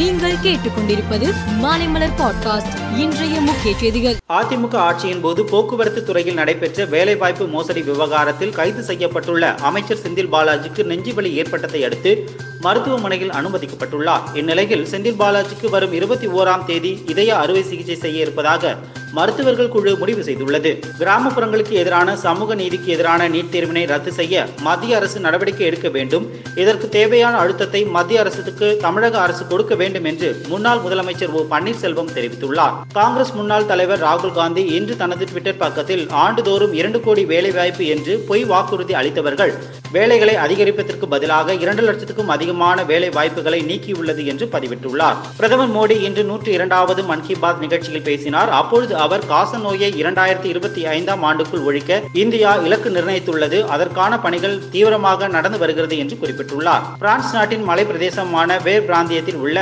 நீங்கள் கேட்டுக்கொண்டிருப்பது மாலைமலர் பாட்காஸ்ட். இன்றைய முக்கிய செய்திகள். அதிமுக ஆட்சியின் போது போக்குவரத்து துறையில் நடைபெற்ற வேலைவாய்ப்பு மோசடி விவகாரத்தில் கைது செய்யப்பட்டுள்ள அமைச்சர் செந்தில் பாலாஜிக்கு நெஞ்சுவலி ஏற்பட்டதை அடுத்து மருத்துவமனையில் அனுமதிக்கப்பட்டுள்ளார். இந்நிலையில் செந்தில் பாலாஜிக்கு வரும் இருபத்தி ஓராம் தேதி இதய அறுவை சிகிச்சை செய்ய இருப்பதாக மருத்துவர்கள் குழு முடிவு செய்துள்ளது. கிராமப்புறங்களுக்கு எதிரான சமூக நீதிக்கு எதிரான நீட் தேர்வினை ரத்து செய்ய மத்திய அரசு நடவடிக்கை எடுக்க வேண்டும். இதற்கு தேவையான அழுத்தத்தை மத்திய அரசுக்கு தமிழக அரசு கொடுக்க வேண்டும் என்று முன்னாள் முதலமைச்சர் ஓ. பன்னீர்செல்வம் தெரிவித்துள்ளார். காங்கிரஸ் முன்னாள் தலைவர் ராகுல் காந்தி இன்று தனது ட்விட்டர் பக்கத்தில் ஆண்டுதோறும் இரண்டு கோடி வேலைவாய்ப்பு என்று பொய் வாக்குறுதி அளித்தவர்கள். வேலைகளை அதிகரிப்பதற்கு பதிலாக இரண்டு லட்சத்துக்கும் அதிகமான வேலை வாய்ப்புகளை நீக்கியுள்ளது என்று பதிவிட்டுள்ளார். பிரதமர் மோடி இன்று நூற்றி இரண்டாவது மன் கி பாத் நிகழ்ச்சியில் பேசினார். அப்பொழுது அவர் காச நோயை இரண்டாயிரத்தி இருபத்தி ஐந்தாம் ஆண்டுக்குள் ஒழிக்க இந்தியா இலக்கு நிர்ணயித்துள்ளது. அதற்கான பணிகள் தீவிரமாக நடந்து வருகிறது என்று குறிப்பிட்டுள்ளார். பிரான்ஸ் நாட்டின் மலை பிரதேசமான வேர் பிராந்தியத்தில் உள்ள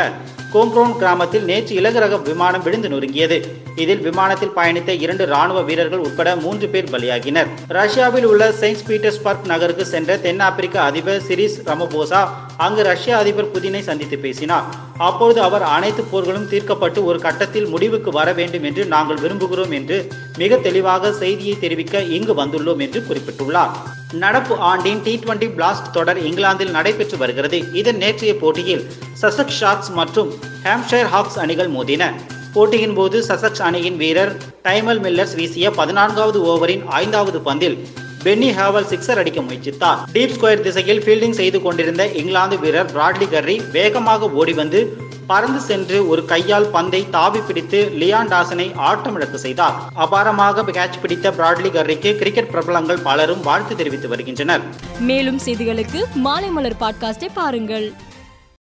கோங்க்ரோன் கிராமத்தில் நேற்று இலகுரக விமானம் விழுந்து நொறுங்கியது. இதில் விமானத்தில் பயணித்த இரண்டு ராணுவ வீரர்கள் உட்பட மூன்று பேர் பலியாகினர். ரஷ்யாவில் உள்ள செயின்ட் பீட்டர்ஸ்பர்க் நகருக்கு சென்ற தென்னாப்பிரிக்க அதிபர் சிரிஸ் ரமபோசா அங்கு ரஷ்ய அதிபர் புதினை சந்தித்து பேசினார். அப்போது அவர் அனைத்து போர்களும் தீர்க்கப்பட்டு ஒரு கட்டத்தில் முடிவுக்கு வர வேண்டும் என்று நாங்கள் விரும்புகிறோம் என்று மிக தெளிவாக செய்தியை தெரிவிக்க இங்கு வந்துள்ளோம் என்று குறிப்பிட்டுள்ளார். நடப்பு ஆண்டின் டி டுவெண்டி பிளாஸ்ட் தொடர் இங்கிலாந்தில் நடைபெற்று வருகிறது. இதன் நேற்றைய போட்டியில் சசக்ஸ் ஷார்க்ஸ் மற்றும் ஹாம்ஷயர் ஹாக்ஸ் அணிகள் மோதின. போட்டியின் போது சசக்ஸ் அணியின் வீரர் டைமல் மில்லர்ஸ் வீசிய பதினான்காவது ஓவரின் ஐந்தாவது பந்தில் பென்னி ஹேவல் சிக்ஸர் அடிக்க முயற்சித்தார். டீப் ஸ்கொயர் திசையில் ஃபீல்டிங் செய்து கொண்டிருந்த இங்கிலாந்து வீரர் பிராட்லி கர்ரி வேகமாக ஓடி வந்து பறந்து சென்று ஒரு கையால் பந்தை தாவி பிடித்து லியான் டாசனை ஆட்டமிழக்க செய்தார். அபாரமாக கேட்ச் பிடித்த பிராட்லி கர்ரிக்கு கிரிக்கெட் பிரபலங்கள் பலரும் வாழ்த்து தெரிவித்து வருகின்றனர். மேலும் செய்திகளுக்கு மாலைமலர் பாட்காஸ்டை பாருங்கள்.